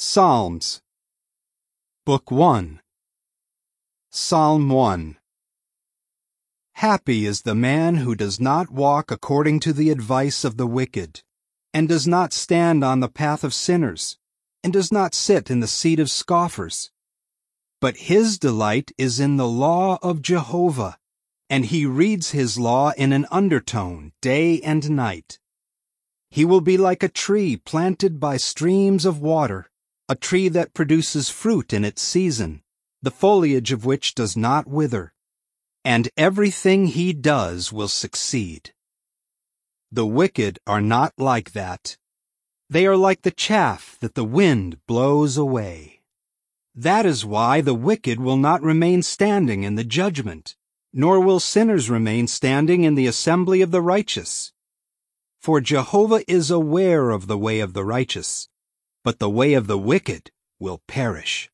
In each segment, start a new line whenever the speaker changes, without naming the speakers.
Psalms Book 1 Psalm 1 Happy is the man who does not walk according to the advice of the wicked, and does not stand on the path of sinners, and does not sit in the seat of scoffers. But his delight is in the law of Jehovah, and he reads his law in an undertone day and night. He will be like a tree planted by streams of water, a tree that produces fruit in its season, the foliage of which does not wither, and everything he does will succeed. The wicked are not like that. They are like the chaff that the wind blows away. That is why the wicked will not remain standing in the judgment, nor will sinners remain standing in the assembly of the righteous. For Jehovah is aware of the way of the righteous, but the way of the wicked will perish.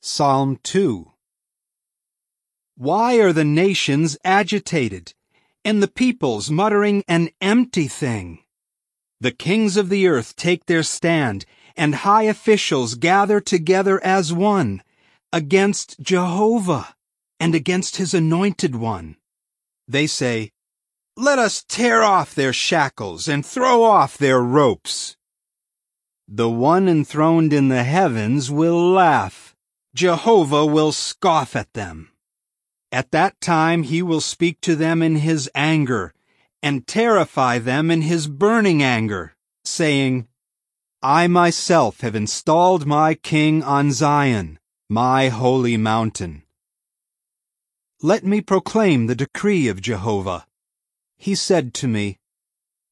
Psalm 2 Why are the nations agitated, and the peoples muttering an empty thing? The kings of the earth take their stand, and high officials gather together as one, against Jehovah, and against his anointed one. They say, Let us tear off their shackles and throw off their ropes. The one enthroned in the heavens will laugh. Jehovah will scoff at them. At that time he will speak to them in his anger, and terrify them in his burning anger, saying, I myself have installed my king on Zion, my holy mountain. Let me proclaim the decree of Jehovah. He said to me,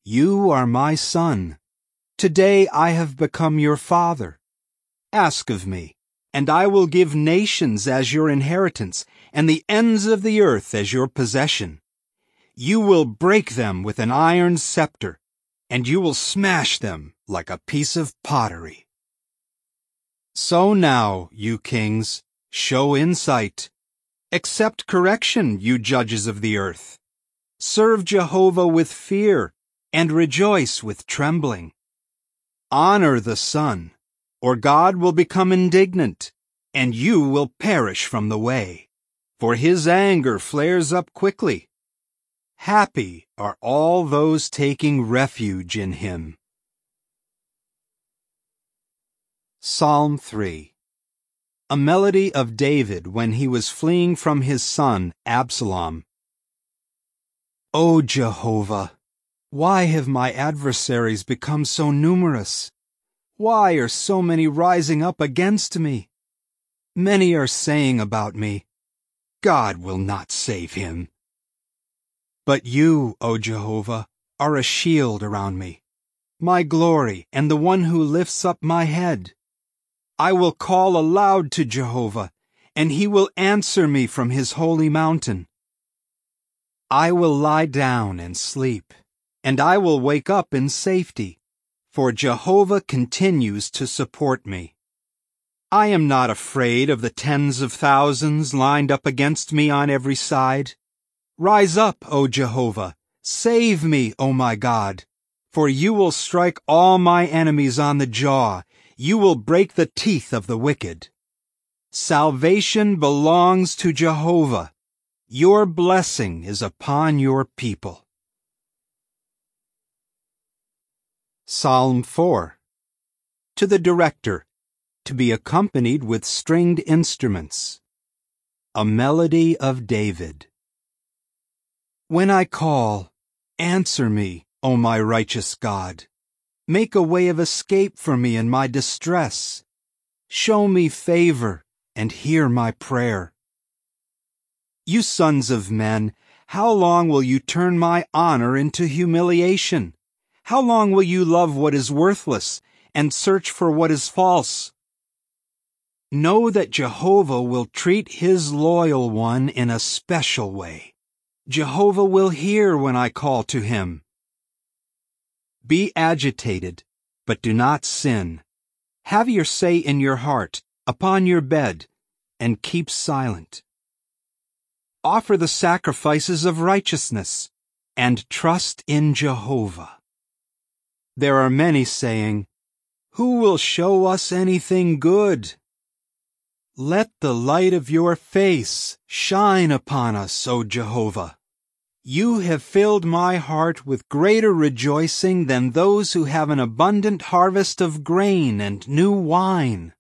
You are my son. Today I have become your father. Ask of me, and I will give nations as your inheritance, and the ends of the earth as your possession. You will break them with an iron scepter, and you will smash them like a piece of pottery. So now, you kings, show insight. Accept correction, you judges of the earth. Serve Jehovah with fear, and rejoice with trembling. Honor the Son, or God will become indignant, and you will perish from the way, for his anger flares up quickly. Happy are all those taking refuge in him. Psalm 3 A melody of David when he was fleeing from his son Absalom. O Jehovah, why have my adversaries become so numerous? Why are so many rising up against me? Many are saying about me, God will not save him. But you, O Jehovah, are a shield around me, my glory and the one who lifts up my head. I will call aloud to Jehovah, and he will answer me from his holy mountain. I will lie down and sleep, and I will wake up in safety, for Jehovah continues to support me. I am not afraid of the tens of thousands lined up against me on every side. Rise up, O Jehovah, save me, O my God, for you will strike all my enemies on the jaw you will break the teeth of the wicked. Salvation belongs to Jehovah. Your blessing is upon your people. Psalm 4 To the Director, to be accompanied with stringed instruments. A melody of David. When I call, answer me, O my righteous God. Make a way of escape for me in my distress. Show me favor and hear my prayer. You sons of men, how long will you turn my honor into humiliation? How long will you love what is worthless and search for what is false? Know that Jehovah will treat his loyal one in a special way. Jehovah will hear when I call to him. Be agitated, but do not sin. Have your say in your heart, upon your bed, and keep silent. Offer the sacrifices of righteousness, and trust in Jehovah. There are many saying, Who will show us anything good? Let the light of your face shine upon us, O Jehovah. You have filled my heart with greater rejoicing than those who have an abundant harvest of grain and new wine.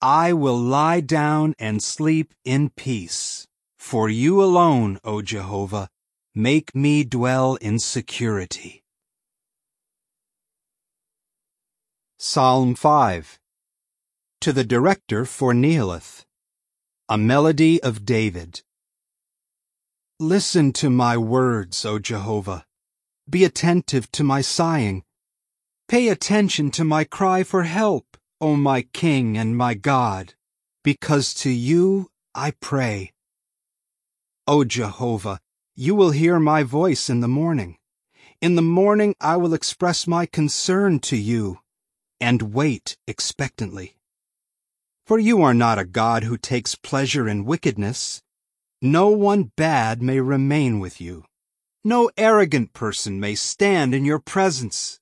I will lie down and sleep in peace, for you alone, O Jehovah, make me dwell in security. Psalm 5 To the Director for Nehiloth A Melody of David Listen to my words, O Jehovah. Be attentive to my sighing. Pay attention to my cry for help, O my King and my God, because to you I pray. O Jehovah, you will hear my voice in the morning. In the morning I will express my concern to you and wait expectantly. For you are not a God who takes pleasure in wickedness. No one bad may remain with you. No arrogant person may stand in your presence.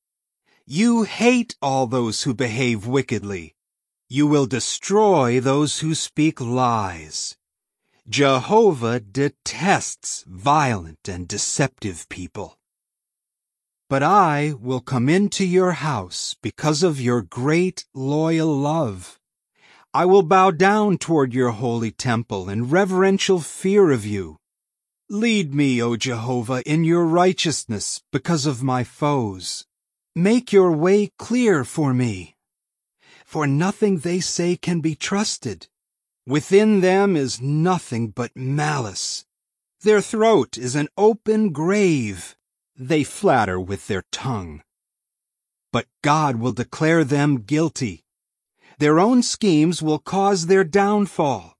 You hate all those who behave wickedly. You will destroy those who speak lies. Jehovah detests violent and deceptive people. But I will come into your house because of your great loyal love. I will bow down toward your holy temple in reverential fear of you. Lead me, O Jehovah, in your righteousness because of my foes. Make your way clear for me. For nothing they say can be trusted. Within them is nothing but malice. Their throat is an open grave. They flatter with their tongue. But God will declare them guilty. Their own schemes will cause their downfall.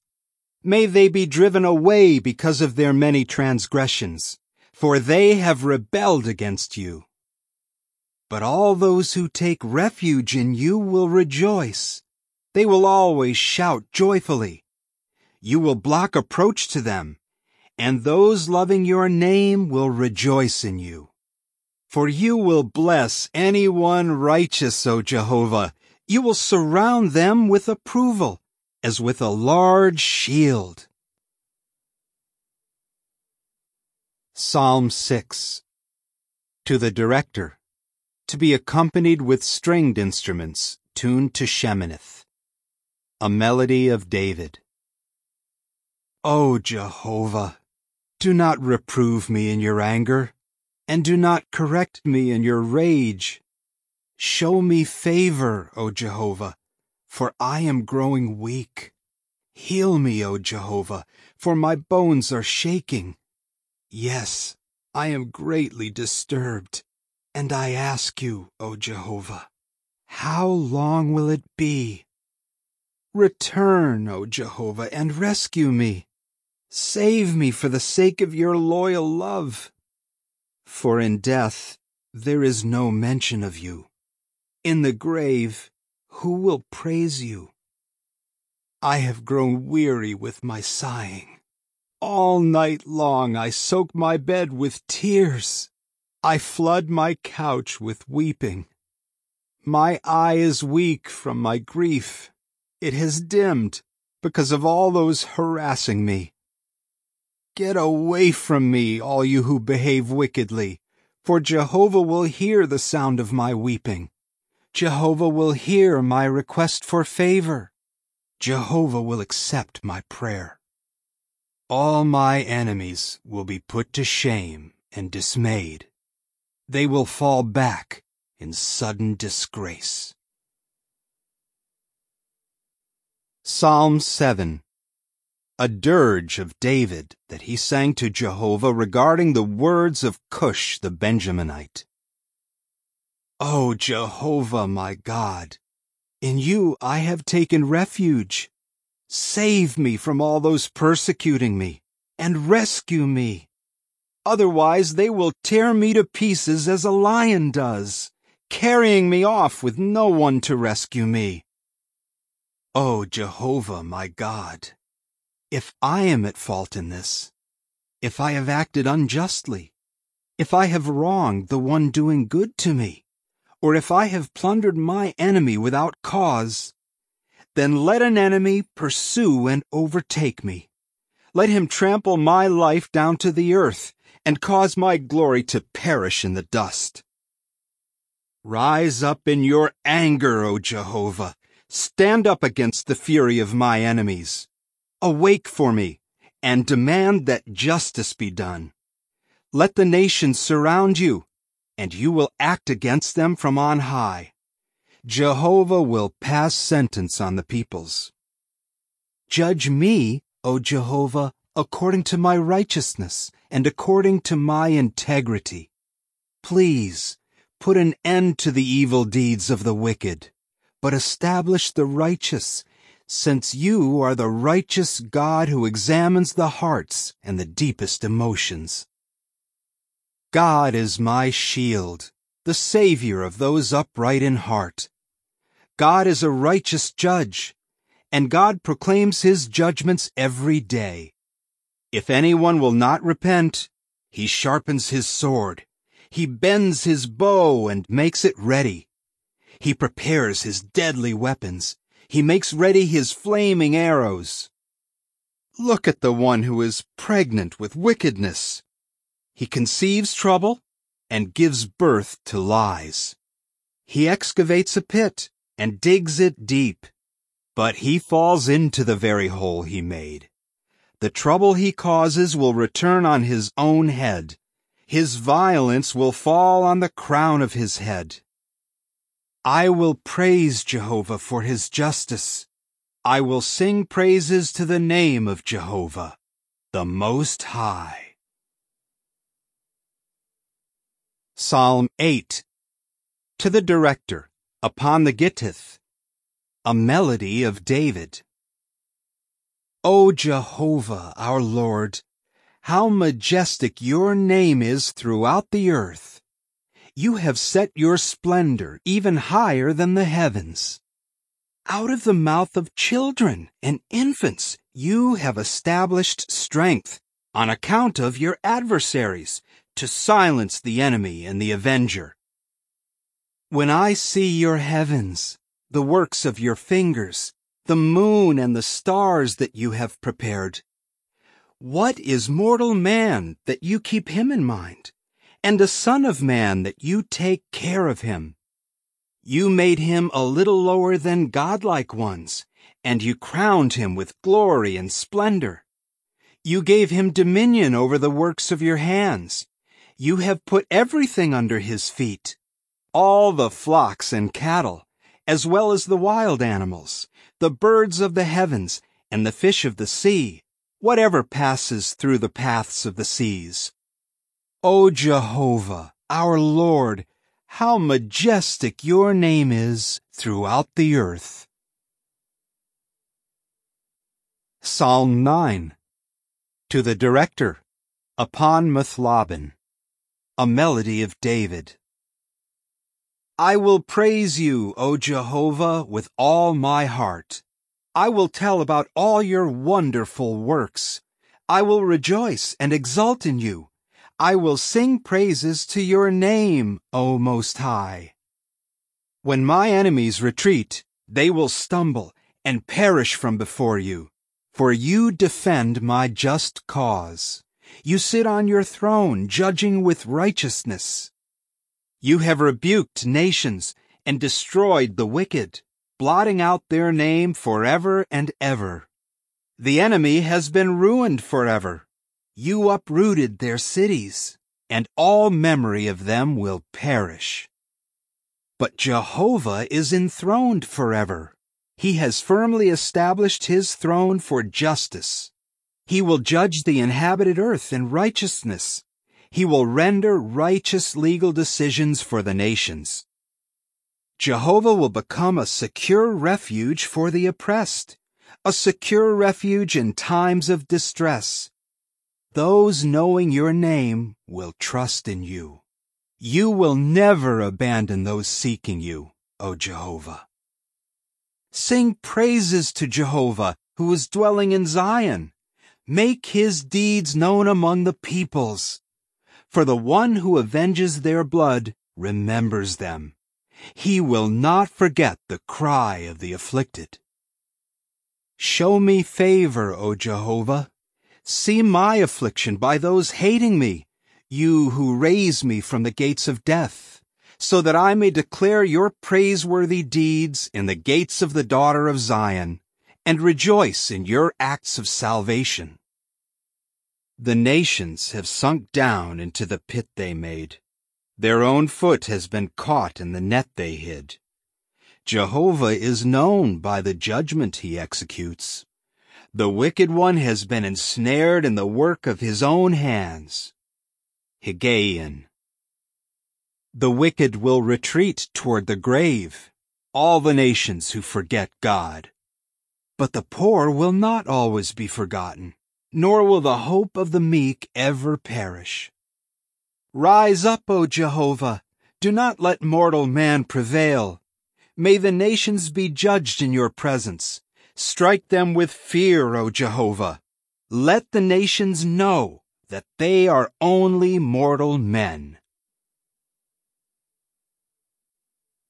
May they be driven away because of their many transgressions, for they have rebelled against you. But all those who take refuge in you will rejoice. They will always shout joyfully. You will block approach to them, and those loving your name will rejoice in you. For you will bless anyone righteous, O Jehovah, you will surround them with approval, as with a large shield. Psalm 6 To the Director, to be accompanied with stringed instruments tuned to Sheminith. A Melody of David. O Jehovah, do not reprove me in your anger, and do not correct me in your rage. Show me favor, O Jehovah, for I am growing weak. Heal me, O Jehovah, for my bones are shaking. Yes, I am greatly disturbed, and I ask you, O Jehovah, how long will it be? Return, O Jehovah, and rescue me. Save me for the sake of your loyal love. For in death there is no mention of you. In the grave, who will praise you? I have grown weary with my sighing. All night long I soak my bed with tears. I flood my couch with weeping. My eye is weak from my grief. It has dimmed because of all those harassing me. Get away from me, all you who behave wickedly, for Jehovah will hear the sound of my weeping. Jehovah will hear my request for favor. Jehovah will accept my prayer. All my enemies will be put to shame and dismayed. They will fall back in sudden disgrace. Psalm 7 A dirge of David that he sang to Jehovah regarding the words of Cush the Benjaminite. O Jehovah my God, in you I have taken refuge. Save me from all those persecuting me, and rescue me. Otherwise they will tear me to pieces as a lion does, carrying me off with no one to rescue me. O Jehovah my God, if I am at fault in this, if I have acted unjustly, if I have wronged the one doing good to me, or if I have plundered my enemy without cause, then let an enemy pursue and overtake me. Let him trample my life down to the earth and cause my glory to perish in the dust. Rise up in your anger, O Jehovah. Stand up against the fury of my enemies. Awake for me and demand that justice be done. Let the nations surround you, and you will act against them from on high. Jehovah will pass sentence on the peoples. Judge me, O Jehovah, according to my righteousness and according to my integrity. Please, put an end to the evil deeds of the wicked, but establish the righteous, since you are the righteous God who examines the hearts and the deepest emotions. God is my shield, the Savior of those upright in heart. God is a righteous judge, and God proclaims his judgments every day. If anyone will not repent, he sharpens his sword. He bends his bow and makes it ready. He prepares his deadly weapons. He makes ready his flaming arrows. Look at the one who is pregnant with wickedness. He conceives trouble and gives birth to lies. He excavates a pit and digs it deep, but he falls into the very hole he made. The trouble he causes will return on his own head. His violence will fall on the crown of his head. I will praise Jehovah for his justice. I will sing praises to the name of Jehovah, the Most High. Psalm 8 To the Director, upon the Gittith, a melody of David. O Jehovah, our Lord, how majestic your name is throughout the earth. You have set your splendor even higher than the heavens. Out of the mouth of children and infants you have established strength on account of your adversaries to silence the enemy and the avenger. When I see your heavens, the works of your fingers, the moon and the stars that you have prepared. What is mortal man that you keep him in mind, and a son of man that you take care of him? You made him a little lower than godlike ones, and you crowned him with glory and splendor. You gave him dominion over the works of your hands. You have put everything under his feet, all the flocks and cattle, as well as the wild animals the birds of the heavens, and the fish of the sea, whatever passes through the paths of the seas. O Jehovah, our Lord, how majestic your name is throughout the earth. Psalm 9 To the Director, upon Muthlabben, a melody of David. I will praise you, O Jehovah, with all my heart. I will tell about all your wonderful works. I will rejoice and exult in you. I will sing praises to your name, O Most High. When my enemies retreat, they will stumble and perish from before you. For you defend my just cause. You sit on your throne, judging with righteousness. You have rebuked nations and destroyed the wicked, blotting out their name forever and ever. The enemy has been ruined forever. You uprooted their cities, and all memory of them will perish. But Jehovah is enthroned forever. He has firmly established his throne for justice. He will judge the inhabited earth in righteousness he will render righteous legal decisions for the nations. Jehovah will become a secure refuge for the oppressed, a secure refuge in times of distress. Those knowing your name will trust in you. You will never abandon those seeking you, O Jehovah. Sing praises to Jehovah, who is dwelling in Zion. Make his deeds known among the peoples. For the one who avenges their blood remembers them. He will not forget the cry of the afflicted. Show me favor, O Jehovah. See my affliction by those hating me, you who raise me from the gates of death, so that I may declare your praiseworthy deeds in the gates of the daughter of Zion, and rejoice in your acts of salvation. The nations have sunk down into the pit they made. Their own foot has been caught in the net they hid. Jehovah is known by the judgment he executes. The wicked one has been ensnared in the work of his own hands. Higgaion. The wicked will retreat toward the grave, all the nations who forget God. But the poor will not always be forgotten, nor will the hope of the meek ever perish. Rise up, O Jehovah! Do not let mortal man prevail. May the nations be judged in your presence. Strike them with fear, O Jehovah. Let the nations know that they are only mortal men.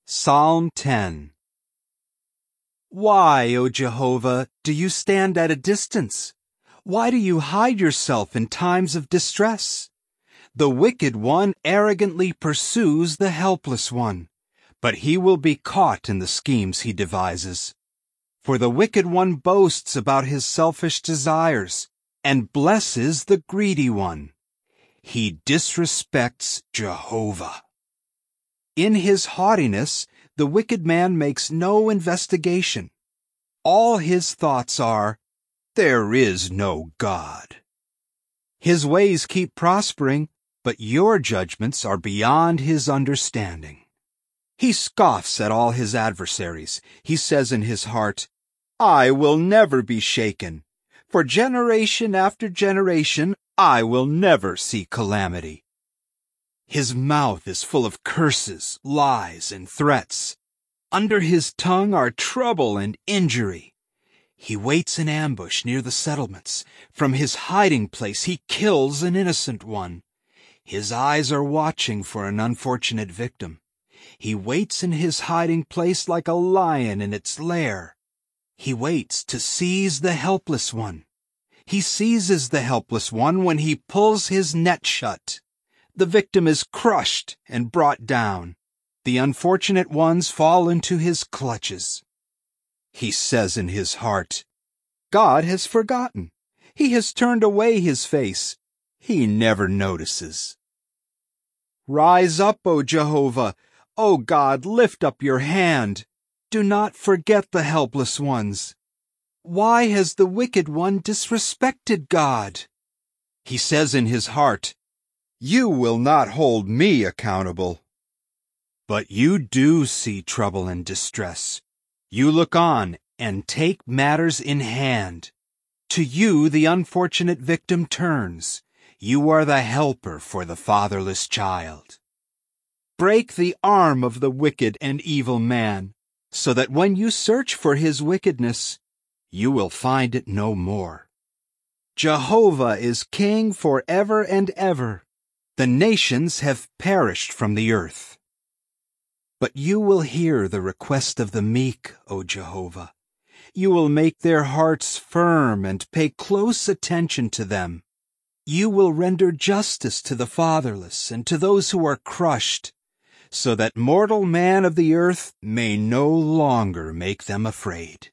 Psalm 10 Why, O Jehovah, do you stand at a distance? Why do you hide yourself in times of distress? The wicked one arrogantly pursues the helpless one but he will be caught in the schemes he devises. For the wicked one boasts about his selfish desires and blesses the greedy one. He disrespects Jehovah. In his haughtiness, the wicked man makes no investigation. All his thoughts are, there is no God. His ways keep prospering, but your judgments are beyond his understanding. He scoffs at all his adversaries. He says in his heart, I will never be shaken. For generation after generation, I will never see calamity. His mouth is full of curses, lies, and threats. Under his tongue are trouble and injury. He waits in ambush near the settlements. From his hiding place he kills an innocent one. His eyes are watching for an unfortunate victim. He waits in his hiding place like a lion in its lair. He waits to seize the helpless one. He seizes the helpless one when he pulls his net shut. The victim is crushed and brought down. The unfortunate ones fall into his clutches. He says in his heart, God has forgotten. He has turned away his face. He never notices. Rise up, O Jehovah! O God, lift up your hand. Do not forget the helpless ones. Why has the wicked one disrespected God? He says in his heart, You will not hold me accountable. But you do see trouble and distress. You look on and take matters in hand. To you the unfortunate victim turns. You are the helper for the fatherless child. Break the arm of the wicked and evil man, so that when you search for his wickedness, you will find it no more. Jehovah is king for ever and ever. The nations have perished from the earth. But you will hear the request of the meek, O Jehovah. You will make their hearts firm and pay close attention to them. You will render justice to the fatherless and to those who are crushed so that mortal man of the earth may no longer make them afraid.